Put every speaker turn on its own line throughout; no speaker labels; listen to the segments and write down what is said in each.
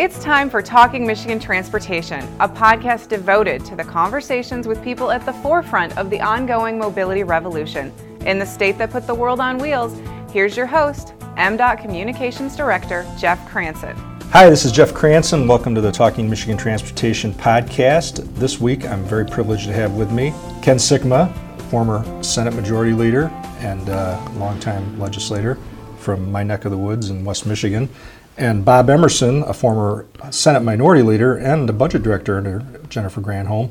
It's time for Talking Michigan Transportation, a podcast devoted to the conversations with people at the forefront of the ongoing mobility revolution. In the state that put the world on wheels, here's your host, MDOT Communications Director Jeff Cranson.
Hi, this is Jeff Cranson. Welcome to the Talking Michigan Transportation podcast. This week, I'm very privileged to have with me Ken Sikkema, former Senate Majority Leader and uh, longtime legislator from my neck of the woods in West Michigan, and Bob Emerson, a former Senate Minority Leader and a Budget Director under Jennifer Granholm.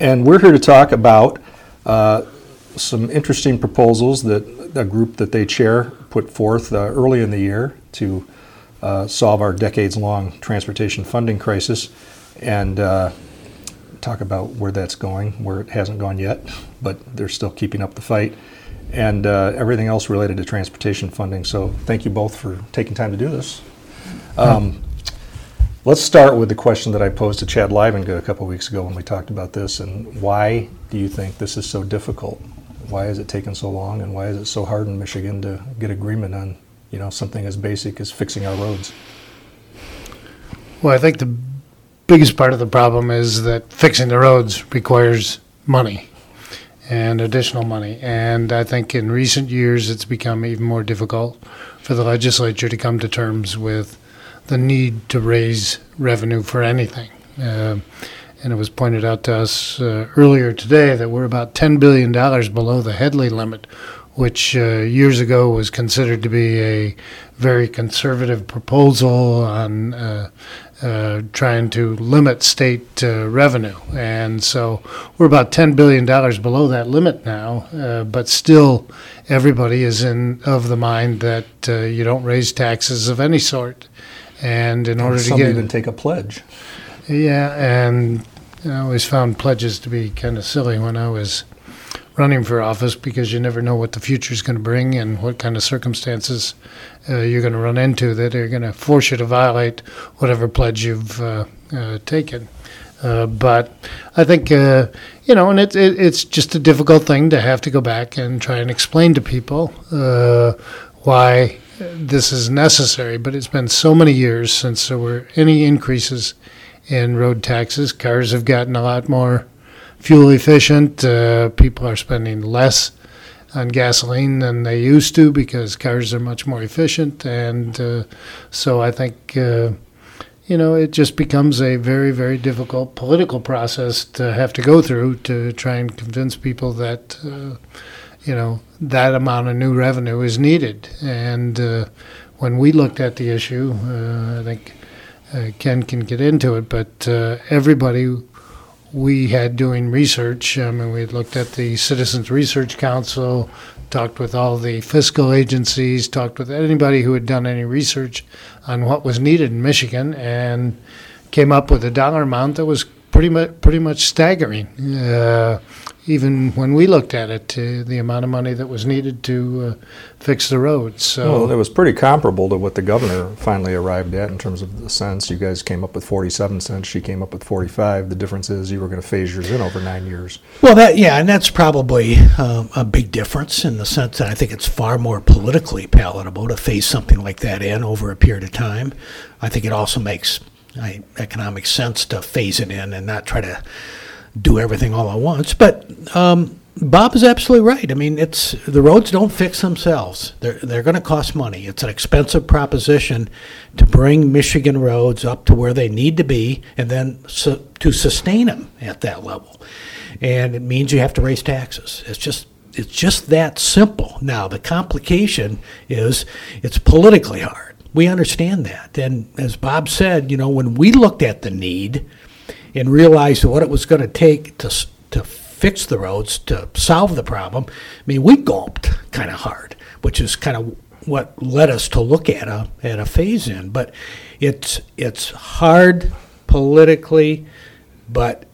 And we're here to talk about uh, some interesting proposals that a group that they chair put forth uh, early in the year to uh, solve our decades long transportation funding crisis and uh, talk about where that's going, where it hasn't gone yet, but they're still keeping up the fight, and uh, everything else related to transportation funding. So, thank you both for taking time to do this. Um, let's start with the question that I posed to Chad Livengood a couple weeks ago when we talked about this. And why do you think this is so difficult? Why has it taken so long, and why is it so hard in Michigan to get agreement on, you know, something as basic as fixing our roads?
Well, I think the biggest part of the problem is that fixing the roads requires money and additional money. And I think in recent years it's become even more difficult for the legislature to come to terms with the need to raise revenue for anything. Uh, and it was pointed out to us uh, earlier today that we're about $10 billion below the Headlee limit, which uh, years ago was considered to be a very conservative proposal on uh, uh, trying to limit state uh, revenue. And so we're about $10 billion below that limit now, uh, but still everybody is in of the mind that uh, you don't raise taxes of any sort. And in order
Some
to get
even take a pledge.
yeah, and I always found pledges to be kind of silly when I was running for office because you never know what the future is going to bring and what kind of circumstances uh, you're going to run into that are going to force you to violate whatever pledge you've uh, uh, taken. Uh, but I think uh, you know, and it, it, it's just a difficult thing to have to go back and try and explain to people uh, why this is necessary. But it's been so many years since there were any increases in road taxes. Cars have gotten a lot more fuel efficient. Uh, people are spending less on gasoline than they used to because cars are much more efficient. And uh, so I think, uh, you know, it just becomes a very, very difficult political process to have to go through to try and convince people that, uh, you know, that amount of new revenue is needed. And uh, when we looked at the issue, uh, I think uh, Ken can get into it, but uh, everybody we had doing research, I mean, we looked at the Citizens Research Council, talked with all the fiscal agencies, talked with anybody who had done any research on what was needed in Michigan, and came up with a dollar amount that was pretty much pretty much staggering. Uh, even when we looked at it, uh, the amount of money that was needed to uh, fix the roads. So
Well, it was pretty comparable to what the governor finally arrived at in terms of the cents. You guys came up with 47 cents, she came up with 45. The difference is you were going to phase yours in over nine years.
Well, that yeah, and that's probably um, a big difference in the sense that I think it's far more politically palatable to phase something like that in over a period of time. I think it also makes I, economic sense to phase it in and not try to do everything all at once. But um, Bob is absolutely right. I mean, it's the roads don't fix themselves. They're they're going to cost money. It's an expensive proposition to bring Michigan roads up to where they need to be, and then su- to sustain them at that level. And it means you have to raise taxes. It's just it's just that simple. Now the complication is it's politically hard. We understand that, and as Bob said, you know, when we looked at the need and realized what it was going to take to to fix the roads to solve the problem, I mean, we gulped kind of hard, which is kind of what led us to look at a at a phase in. But it's it's hard politically, but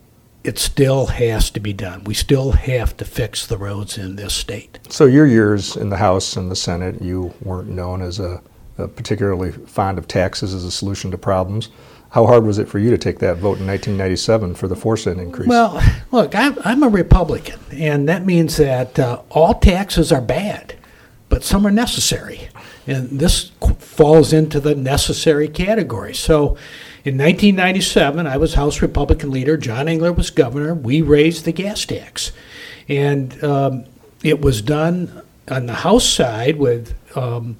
it still has to be done. We still have to fix the roads in this state.
So, your years in the House and the Senate, you weren't known as a, a particularly fond of taxes as a solution to problems. How hard was it for you to take that vote in 1997 for the 4 cent increase?
Well, look, I'm, I'm a Republican, and that means that uh, all taxes are bad, but some are necessary. And this falls into the necessary category. So, In 1997, I was House Republican leader. John Engler was governor. We raised the gas tax. And um, it was done on the House side with um,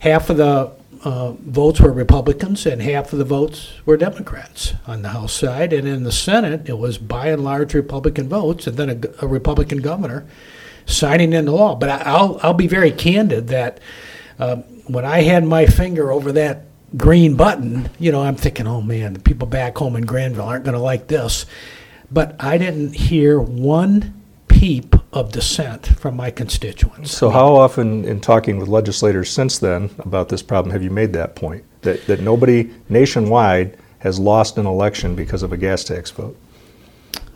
half of the uh, votes were Republicans and half of the votes were Democrats on the House side. And in the Senate, it was by and large Republican votes and then a, a Republican governor signing into law. But I, will I'll be very candid that uh, when I had my finger over that green button, you know, I'm thinking, oh man, the people back home in Grandville aren't going to like this. But I didn't hear one peep of dissent from my constituents.
So, how often, in talking with legislators since then about this problem, have you made that point? That, that nobody nationwide has lost an election because of a gas tax vote?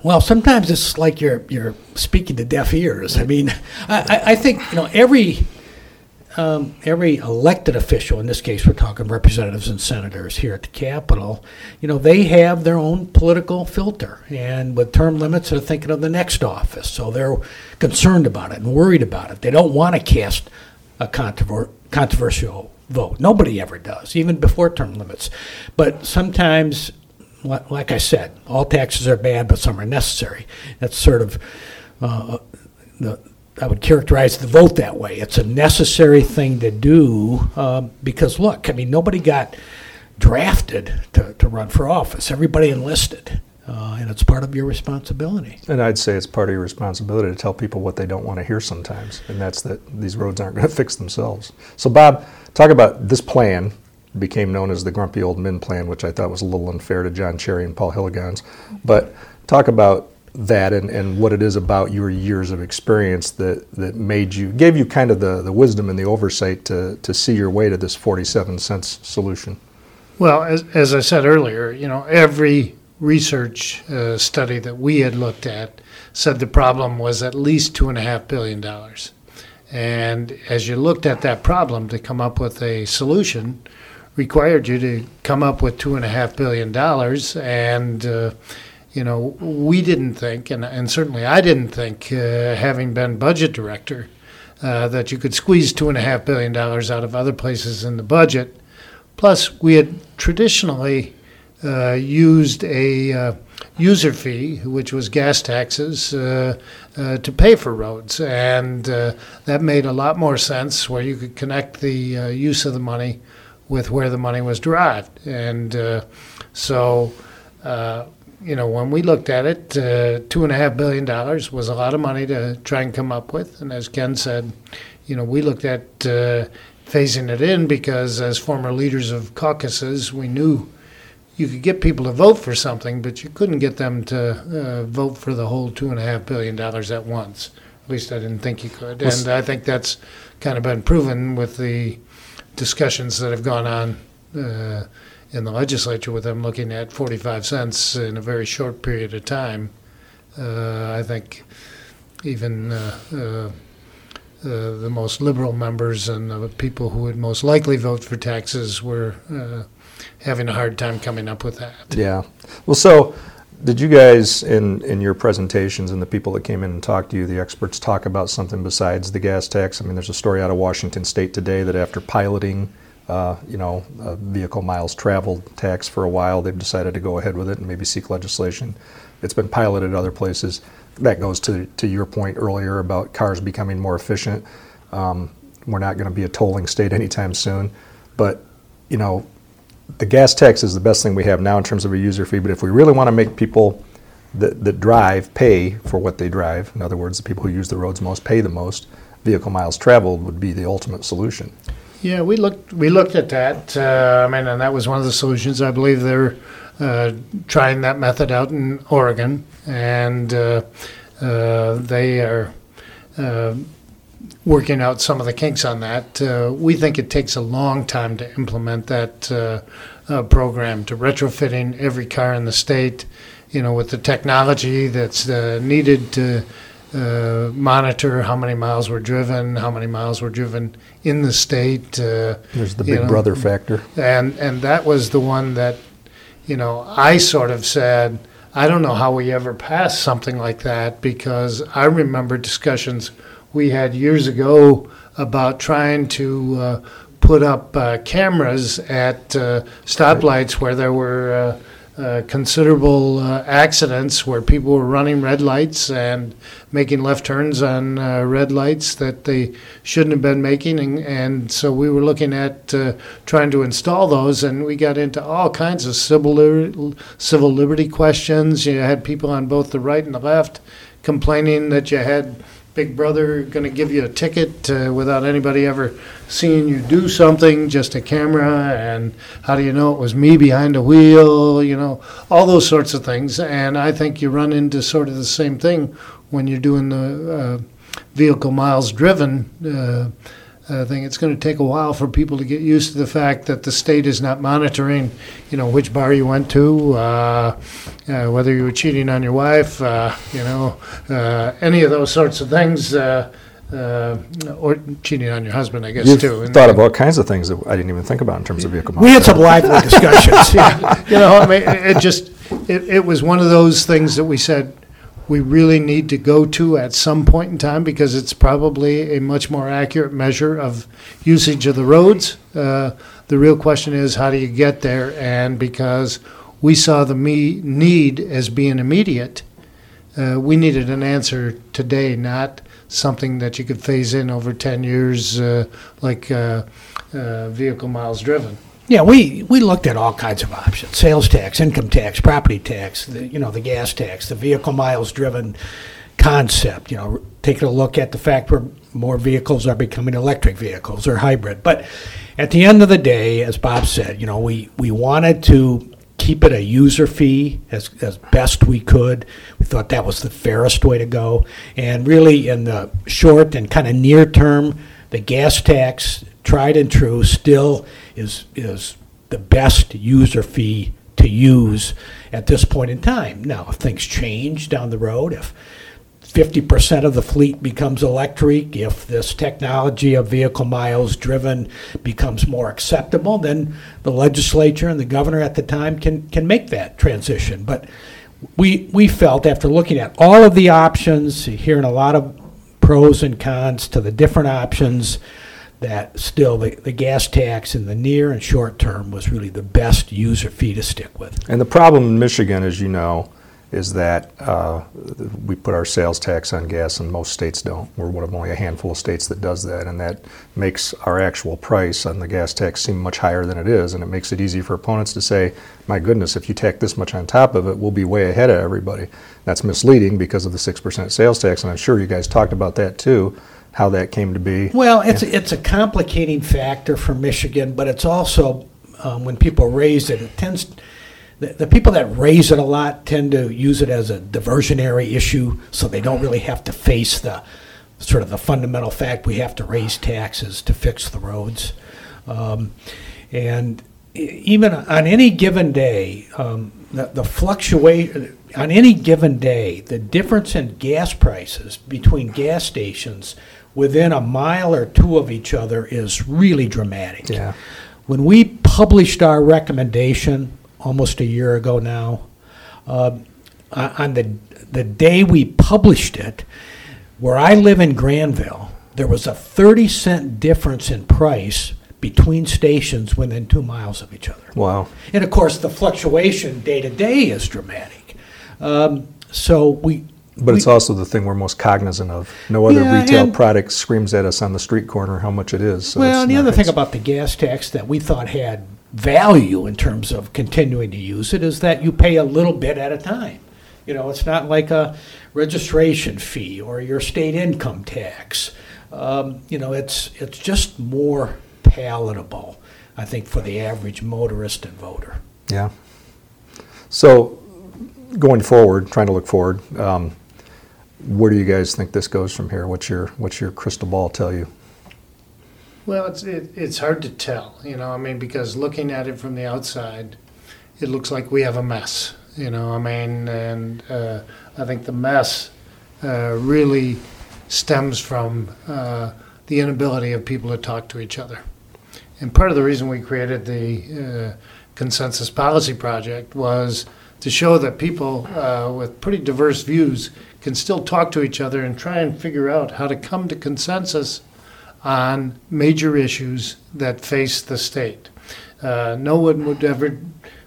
Well, sometimes it's like you're you're speaking to deaf ears. I mean, I, I think you know every um, every elected official, in this case, we're talking representatives and senators here at the Capitol, you know, they have their own political filter. And with term limits, they're thinking of the next office. So they're concerned about it and worried about it. They don't want to cast a controver- controversial vote. Nobody ever does, even before term limits. But sometimes, like I said, all taxes are bad, but some are necessary. That's sort of uh, the I would characterize the vote that way. It's a necessary thing to do uh, because, look, I mean, nobody got drafted to, to run for office. Everybody enlisted, uh, and it's part of your responsibility.
And I'd say it's part of your responsibility to tell people what they don't want to hear sometimes, and that's that these roads aren't going to fix themselves. So, Bob, talk about this plan. Became known as the Grumpy Old Men Plan, which I thought was a little unfair to John Cherry and Paul Hillegonds. But talk about that and, and what it is about your years of experience that, that made you gave you kind of the, the wisdom and the oversight to, to see your way to this 47 cents solution?
Well as, as i said earlier you know every research uh, study that we had looked at said the problem was at least two and a half billion dollars. And as you looked at that problem to come up with a solution required you to come up with two and a half billion dollars and uh, you know, we didn't think, and, and certainly I didn't think, uh, having been budget director, uh, that you could squeeze two and a half billion dollars out of other places in the budget. Plus, we had traditionally uh, used a uh, user fee, which was gas taxes, uh, uh, to pay for roads, and that made a lot more sense, where you could connect the use of the money with where the money was derived, and so you know, when we looked at it, uh, two and a half billion dollars was a lot of money to try and come up with. And as Ken said, you know, we looked at uh, phasing it in because as former leaders of caucuses, we knew you could get people to vote for something, but you couldn't get them to uh, vote for the whole two and a half billion dollars at once. At least I didn't think you could. And I think that's kind of been proven with the discussions that have gone on uh, in the legislature with them looking at 45 cents in a very short period of time. Uh, I think even uh, uh, uh the most liberal members and the people who would most likely vote for taxes were uh, having a hard time coming up with that.
Yeah. Well, so did you guys in in your presentations and the people that came in and talked to you, the experts, talk about something besides the gas tax? I mean, there's a story out of Washington State today that after piloting uh, you know, vehicle miles traveled tax for a while. They've decided to go ahead with it and maybe seek legislation. It's been piloted other places. That goes to, to your point earlier about cars becoming more efficient. Um, we're not going to be a tolling state anytime soon. But, you know, the gas tax is the best thing we have now in terms of a user fee. But if we really want to make people that, that drive pay for what they drive, in other words, the people who use the roads most pay the most, vehicle miles traveled would be the ultimate solution.
Yeah, we looked we looked at that. Uh, I mean, and that was one of the solutions. I believe they're uh, trying that method out in Oregon, and uh, uh they are uh, working out some of the kinks on that. Uh, we think it takes a long time to implement that program to retrofitting every car in the state. You know, with the technology that's needed to uh, monitor how many miles were driven, how many miles were driven in the state.
Uh, There's the big know, brother factor.
And, and that was the one that, you know, I sort of said, I don't know how we ever passed something like that because I remember discussions we had years ago about trying to uh, put up uh, cameras at uh, stoplights where there were uh, considerable uh, accidents where people were running red lights and making left turns on uh, red lights that they shouldn't have been making. And, and so we were looking at uh, trying to install those, and we got into all kinds of civil, liber- civil liberty questions. You had people on both the right and the left complaining that you had Big Brother going to give you a ticket uh, without anybody ever seeing you do something, just a camera, and how do you know it was me behind the wheel, you know, all those sorts of things. And I think you run into sort of the same thing when you're doing the uh, vehicle miles driven. Uh, I think it's going to take a while for people to get used to the fact that the state is not monitoring, you know, which bar you went to, uh, uh, whether you were cheating on your wife, uh, you know, uh, any of those sorts of things, uh, uh, or cheating on your husband, I guess,
You've
too. And-
thought of all kinds of things that I didn't even think about in terms of vehicle
We had some lively discussions. yeah.
you know, I mean, it it just, it, it was one of those things that we said, we really need to go to at some point in time because it's probably a much more accurate measure of usage of the roads. Uh, the real question is, how do you get there? And because we saw the me- need as being immediate, uh, we needed an answer today, not something that you could phase in over 10 years uh, like uh, uh, vehicle miles driven.
Yeah, we, we looked at all kinds of options: sales tax, income tax, property tax, the, you know, the gas tax, the vehicle miles driven concept. You know, taking a look at the fact where more vehicles are becoming electric vehicles or hybrid. But at the end of the day, as Bob said, you know, we, we wanted to keep it a user fee as, as best we could. We thought that was the fairest way to go. And really, in the short and kind of near term, the gas tax, tried and true, still is is the best user fee to use at this point in time. Now, if things change down the road, if 50% of the fleet becomes electric, if this technology of vehicle miles driven becomes more acceptable, then the legislature and the governor at the time can, can make that transition. But we, we felt after looking at all of the options, hearing a lot of pros and cons to the different options, that still the, the gas tax in the near and short term was really the best user fee to stick with.
And the problem in Michigan, as you know, is that uh, we put our sales tax on gas, and most states don't. We're one of only a handful of states that does that, and that makes our actual price on the gas tax seem much higher than it is, and it makes it easy for opponents to say, "My goodness, if you tack this much on top of it, we'll be way ahead of everybody." That's misleading because of the six percent sales tax, and I'm sure you guys talked about that too, how that came to be.
Well, it's it's a complicating factor for Michigan, but it's also um, when people raise it, it tends the, the people that raise it a lot tend to use it as a diversionary issue, so they don't really have to face the sort of the fundamental fact we have to raise taxes to fix the roads, um, and even on any given day, um, the, the fluctuate on any given day, the difference in gas prices between gas stations within a mile or two of each other is really dramatic.
Yeah.
When we published our recommendation almost a year ago now, uh, on the the day we published it, where I live in Grandville, there was a 30 cent difference in price between stations within two miles of each other.
Wow.
And of course, the fluctuation day to day is dramatic. Um, so we.
But it's also the thing we're most cognizant of. No other
Yeah,
retail product screams at us on the street corner how much it is. So
well, and the other thing about the gas tax that we thought had value in terms of continuing to use it is that you pay a little bit at a time. You know, it's not like a registration fee or your state income tax. Um, you know, it's it's just more palatable, I think, for the average motorist and voter.
Yeah. So, going forward, trying to look forward, um, where do you guys think this goes from here? What's your What's your crystal ball tell you?
Well, it's it, it's hard to tell, you know. I mean, because looking at it from the outside, it looks like we have a mess, you know. I mean, and uh, I think the mess uh, really stems from uh, the inability of people to talk to each other. And part of the reason we created the uh, Consensus Policy Project was to show that people uh, with pretty diverse views can still talk to each other and try and figure out how to come to consensus on major issues that face the state. Uh, no one would ever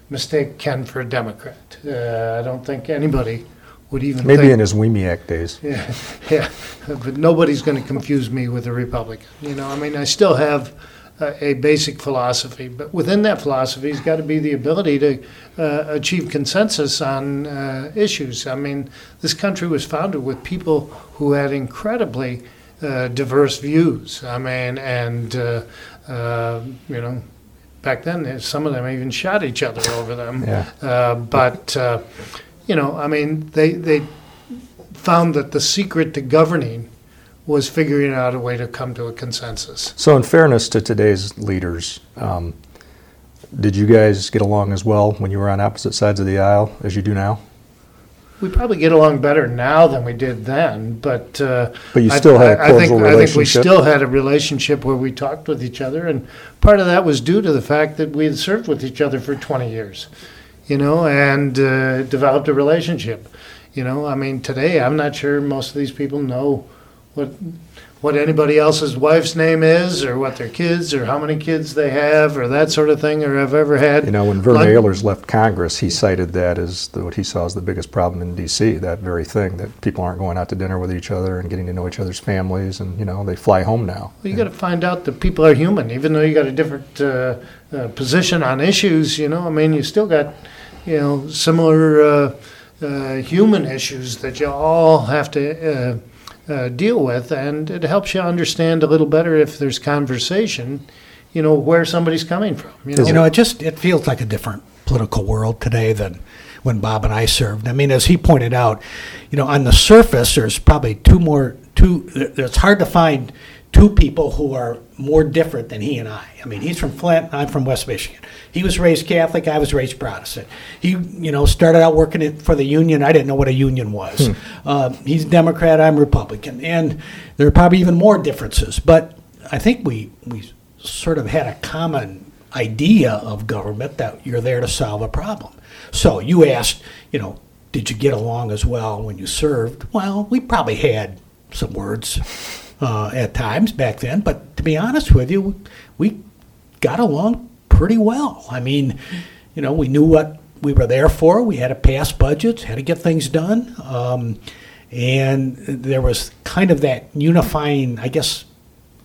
mistake Ken for a Democrat. Uh, I don't think anybody would even
Maybe
think,
in his WMEAC days.
yeah, yeah, but nobody's going to confuse me with a Republican. You know, I mean, I still have a, a basic philosophy, but within that philosophy has got to be the ability to uh, achieve consensus on uh, issues. I mean, this country was founded with people who had incredibly uh, diverse views. I mean, and uh, uh, you know, back then some of them even shot each other over them.
Yeah.
Uh, but uh, you know, I mean, they they found that the secret to governing was figuring out a way to come to a consensus.
So, in fairness to today's leaders, um, did you guys get along as well when you were on opposite sides of the aisle as you do now?
We probably get along better now than we did then, but uh,
But you
I-
still had a
I- I think- I think we still had a relationship where we talked with each other, and part of that was due to the fact that we had served with each other for 20 years, you know, and uh, developed a relationship. You know, I mean, today I'm not sure most of these people know what what anybody else's wife's name is, or what their kids, or how many kids they have, or that sort of thing, or have ever had.
You know, when Vern
Like-
Ehlers left Congress, he cited that as the, what he saw as the biggest problem in D.C. That very thing that people aren't going out to dinner with each other and getting to know each other's families, and you know, they fly home now.
Well, you got to find out that people are human, even though you got a different uh, uh, position on issues. You know, I mean, you still got, you know, similar uh, uh, human issues that you all have to uh, deal with, and it helps you understand a little better if there's conversation. You know where somebody's coming from. You know,
You know, it just it feels like a different political world today than when Bob and I served. I mean, as he pointed out, you know, on the surface, there's probably two more two. It's hard to find two people who are more different than he and I. I mean, he's from Flint, I'm from West Michigan. He was raised Catholic, I was raised Protestant. He, you know, started out working it for the union. I didn't know what a union was. Uh, he's Democrat, I'm Republican, and there are probably even more differences. But I think we we sort of had a common idea of government that you're there to solve a problem. So you asked, you know, did you get along as well when you served? Well, we probably had some words uh, at times back then, but to be honest with you, we got along pretty well. I mean, you know, we knew what we were there for. We had to pass budgets, had to get things done. Um, and there was kind of that unifying, I guess,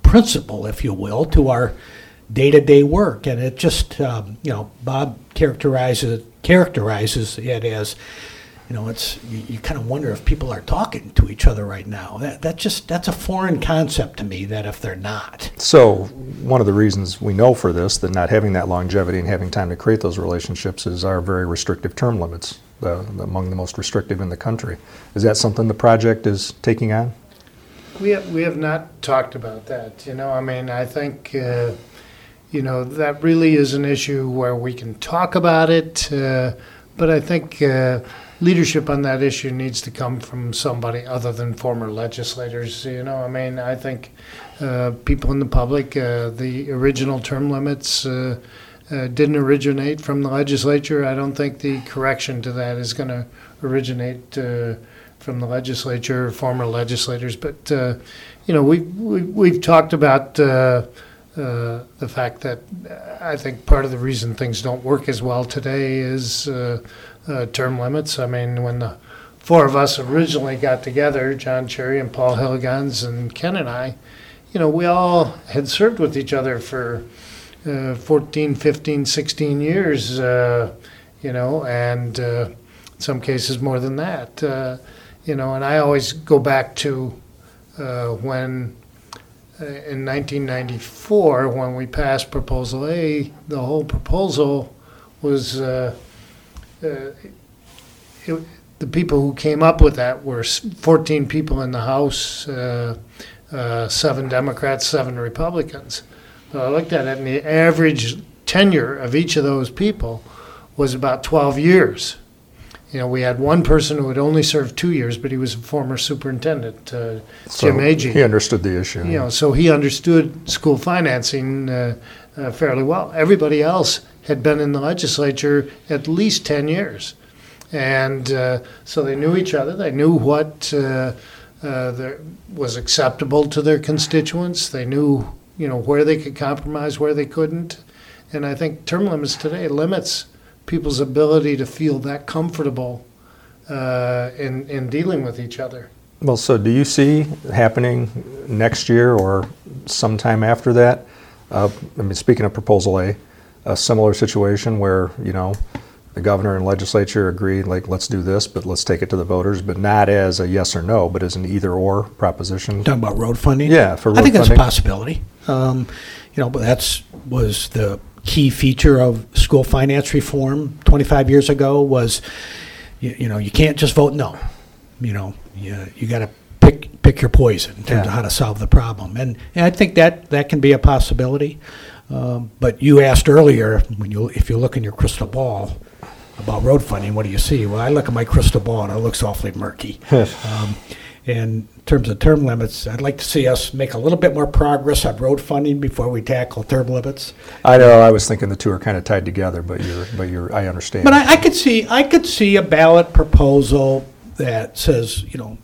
principle, if you will, to our day-to-day work. And it just, um, you know, Bob characterizes characterizes it as, you know, it's you, you kind of wonder if people are talking to each other right now. That that just that's a foreign concept to me. That if they're not,
So, one of the reasons we know for this, that not having that longevity and having time to create those relationships, is our very restrictive term limits, the, among the most restrictive in the country. Is that something the project is taking on?
We have, we have not talked about that, you know, I mean, I think, uh, you know, that really is an issue where we can talk about it, uh, but I think uh, leadership on that issue needs to come from somebody other than former legislators, you know, I mean, I think uh, people in the public, uh, the original term limits uh, uh, didn't originate from the legislature. I don't think the correction to that is going to originate uh, from the legislature or former legislators. But uh, you know, we, we we've talked about uh, the fact that I think part of the reason things don't work as well today is uh, uh, term limits. I mean, when the four of us originally got together, John Cherry and Paul Hillegonds and Ken and I, you know, we all had served with each other for uh, 14, 15, 16 years, uh, you know, and uh, in some cases more than that. Uh, you know, and I always go back to uh, when uh, in 1994, when we passed Proposal A, the whole proposal was it, the people who came up with that were 14 people in the House, uh, uh, seven Democrats, seven Republicans. So I looked at it, and the average tenure of each of those people was about 12 years. You know, we had one person who had only served two years, but he was a former superintendent, uh,
So
Jim Agee
He understood the issue.
you know, so he understood school financing uh, uh, fairly well. Everybody else had been in the legislature at least 10 years. And uh, so they knew each other. They knew what uh, uh, was acceptable to their constituents. They knew, you know, where they could compromise, where they couldn't. And I think term limits today limits people's ability to feel that comfortable uh, in, in dealing with each other.
Well, so do you see happening next year or sometime after that? Uh, I mean, speaking of Proposal A, a similar situation where, you know, the governor and legislature agreed, like, let's do this, but let's take it to the voters, but not as a yes or no, but as an either or proposition.
Talking about road funding?
Yeah, for
I
road
think that's a possibility. Um, you know, but that's was the key feature of school finance reform 25 years ago was, you, you know, you can't just vote no. You know, you, you got to pick pick your poison in terms
Yeah.
of how to solve the problem, and, and I think that that can be a possibility. Um, but you asked earlier when you if you look in your crystal ball about road funding, what do you see? Well, I look at my crystal ball and it looks awfully murky. um, and in terms of term limits, I'd like to see us make a little bit more progress on road funding before we tackle term limits.
I know, I was thinking the two are kind of tied together, but you're, but you're, I understand.
But I, I could see, I could see a ballot proposal that says, you know,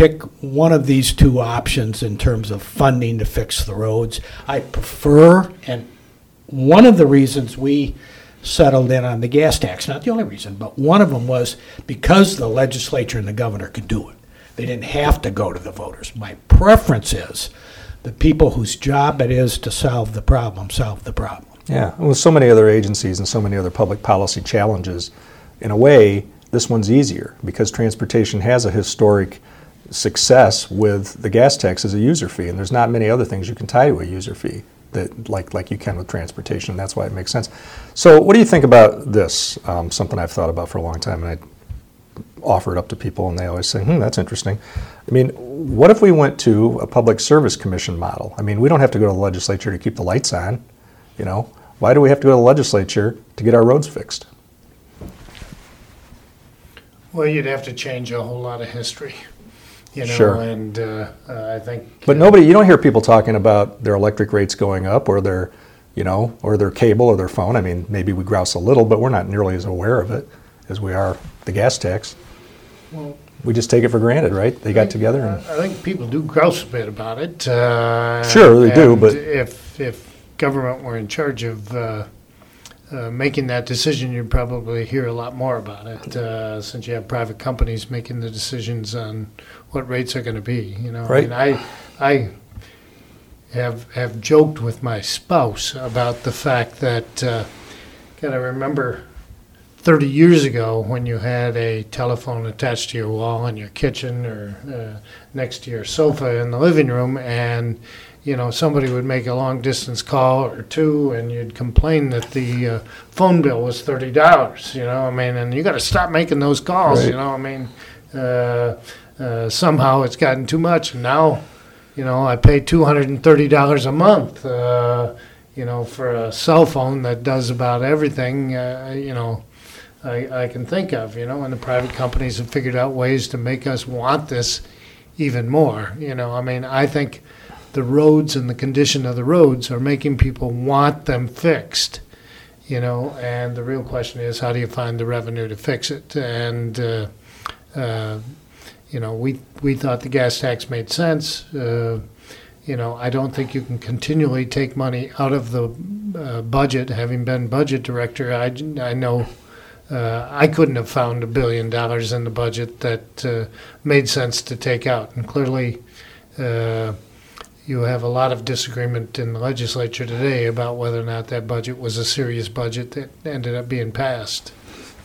pick one of these two options in terms of funding to fix the roads. I prefer, and one of the reasons we settled in on the gas tax, not the only reason, but one of them was because the legislature and the governor could do it. They didn't have to go to the voters. My preference is the people whose job it is to solve the problem, solve the problem.
Yeah, and with so many other agencies and so many other public policy challenges, in a way, this one's easier because transportation has a historic success with the gas tax as a user fee, and there's not many other things you can tie to a user fee that like like you can with transportation. That's why it makes sense. So, what do you think about this? Um, something I've thought about for a long time, and I offer it up to people, and they always say, "Hmm, that's interesting." I mean, what if we went to a public service commission model? I mean, we don't have to go to the legislature to keep the lights on. You know, why do we have to go to the legislature to get our roads fixed?
Well, you'd have to change a whole lot of history, you know,
Sure.
and uh, uh, I think.
But
uh,
nobody, you don't hear people talking about their electric rates going up or their, you know, or their cable or their phone. I mean, maybe we grouse a little, but we're not nearly as aware of it as we are the gas tax.
Well,
We just take it for granted, right? They got together and,
I think people do grouse a bit about it. Uh,
Sure, they do, but-
if if government were in charge of uh, making that decision, you'd probably hear a lot more about it. Uh, since you have private companies making the decisions on what rates are going to be, you know.
Right.
I mean, I I have have joked with my spouse about the fact that. Uh, Got to remember 30 years ago when you had a telephone attached to your wall in your kitchen or uh, next to your sofa in the living room and you know somebody would make a long distance call or two and you'd complain that the uh, phone bill was $30 you know i mean and you got to stop making those calls
Right.
you know i mean uh, uh, somehow it's gotten too much and now you know i pay $230 a month uh, you know for a cell phone that does about everything uh, you know I, I can think of, you know, and the private companies have figured out ways to make us want this even more. You know, I mean, I think the roads and the condition of the roads are making people want them fixed. You know, and the real question is, how do you find the revenue to fix it? And uh, uh, you know, we we thought the gas tax made sense. Uh, you know, I don't think you can continually take money out of the uh, budget. Having been budget director, I, I know uh, I couldn't have found a billion dollars in the budget that uh, made sense to take out. And clearly, uh, you have a lot of disagreement in the legislature today about whether or not that budget was a serious budget that ended up being passed.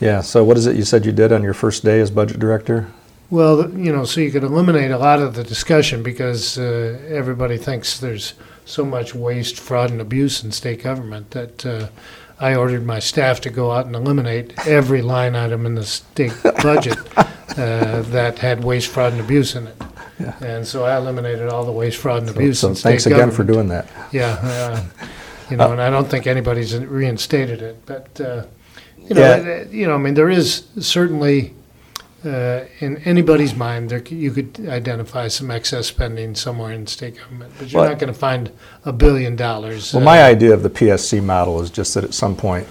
yeah. So what is it you said you did on your first day as budget director?
Well, you know, so you could eliminate a lot of the discussion because uh, everybody thinks there's so much waste, fraud, and abuse in state government that uh, I ordered my staff to go out and eliminate every line item in the state budget uh, that had waste, fraud, and abuse in it.
Yeah.
And so I eliminated all the waste, fraud, and abuse
so
in state
thanks again
government.
for doing that.
Yeah, uh, you know, and I don't think anybody's reinstated it, but uh, you know,
Yeah.
uh, you know, I mean, there is certainly uh, in anybody's mind there c- you could identify some excess spending somewhere in state government, but you're
Well-
not going to find a billion dollars.
Well,
uh,
my idea of the PSC model is just that at some point,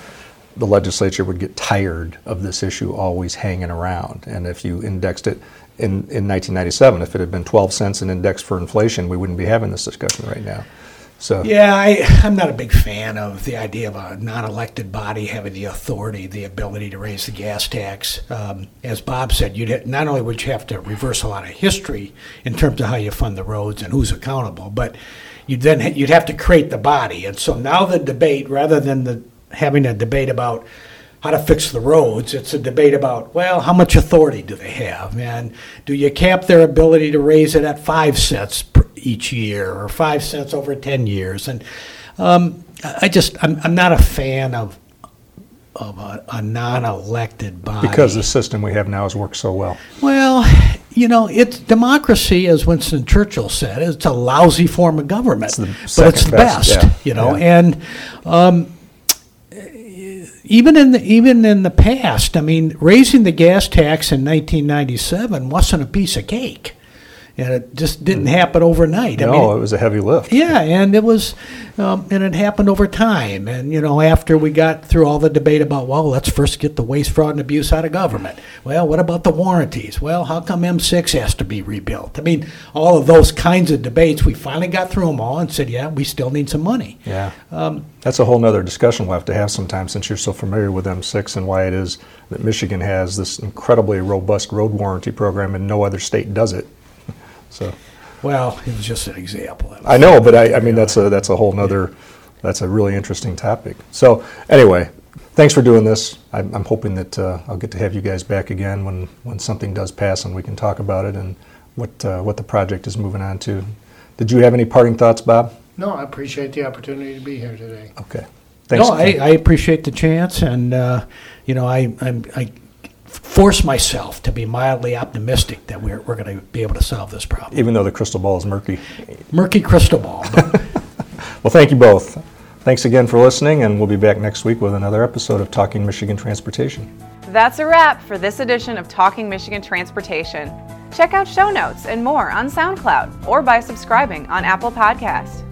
the legislature would get tired of this issue always hanging around. And if you indexed it in, in 1997, if it had been 12 cents an index for inflation, we wouldn't be having this discussion right now. So
Yeah, I, I'm not a big fan of the idea of a non-elected body having the authority, the ability to raise the gas tax. Um, as Bob said, you'd not only would you have to reverse a lot of history in terms of how you fund the roads and who's accountable, but you'd then ha- you'd have to create the body. And so now the debate, rather than the having a debate about how to fix the roads. It's a debate about, well, how much authority do they have? And do you cap their ability to raise it at five cents each year or five cents over 10 years? And um, I just, I'm, I'm not a fan of, of a, a non elected body.
because the system we have now has worked so well.
Well, you know, it's democracy, as Winston Churchill said, it's a lousy form of government,
the
but it's the
best,
best.
yeah,
You know,
yeah.
and um, even in the even in the past, I mean, raising the gas tax in 1997 wasn't a piece of cake, and it just didn't happen overnight. I
no,
mean,
it was a heavy lift.
yeah, and it was, um, and it happened over time. And you know, after we got through all the debate about, well, let's first get the waste, fraud, and abuse out of government. Well, what about the warranties? Well, how come M6 has to be rebuilt? I mean, all of those kinds of debates. We finally got through them all and said, yeah, we still need some money.
Yeah.
Um,
That's a whole nother discussion we'll have to have sometime since you're so familiar with M6 and why it is that Michigan has this incredibly robust road warranty program and no other state does it. So
Well, it was just an example.
I know, but I, I mean, that's a, that's a whole nother, that's a really interesting topic. So anyway, thanks for doing this. I'm, I'm hoping that uh, I'll get to have you guys back again when, when something does pass and we can talk about it and what, uh, what the project is moving on to. Did you have any parting thoughts, Bob?
No, I appreciate the opportunity to be here today.
Okay. Thanks.
No, I, I appreciate the chance, and uh, you know, I I'm, I force myself to be mildly optimistic that we're we're going to be able to solve this problem.
even though the crystal ball is murky.
Murky crystal ball,
Well, thank you both. Thanks again for listening, and we'll be back next week with another episode of Talking Michigan Transportation.
That's a wrap for this edition of Talking Michigan Transportation. Check out show notes and more on SoundCloud or by subscribing on Apple Podcast.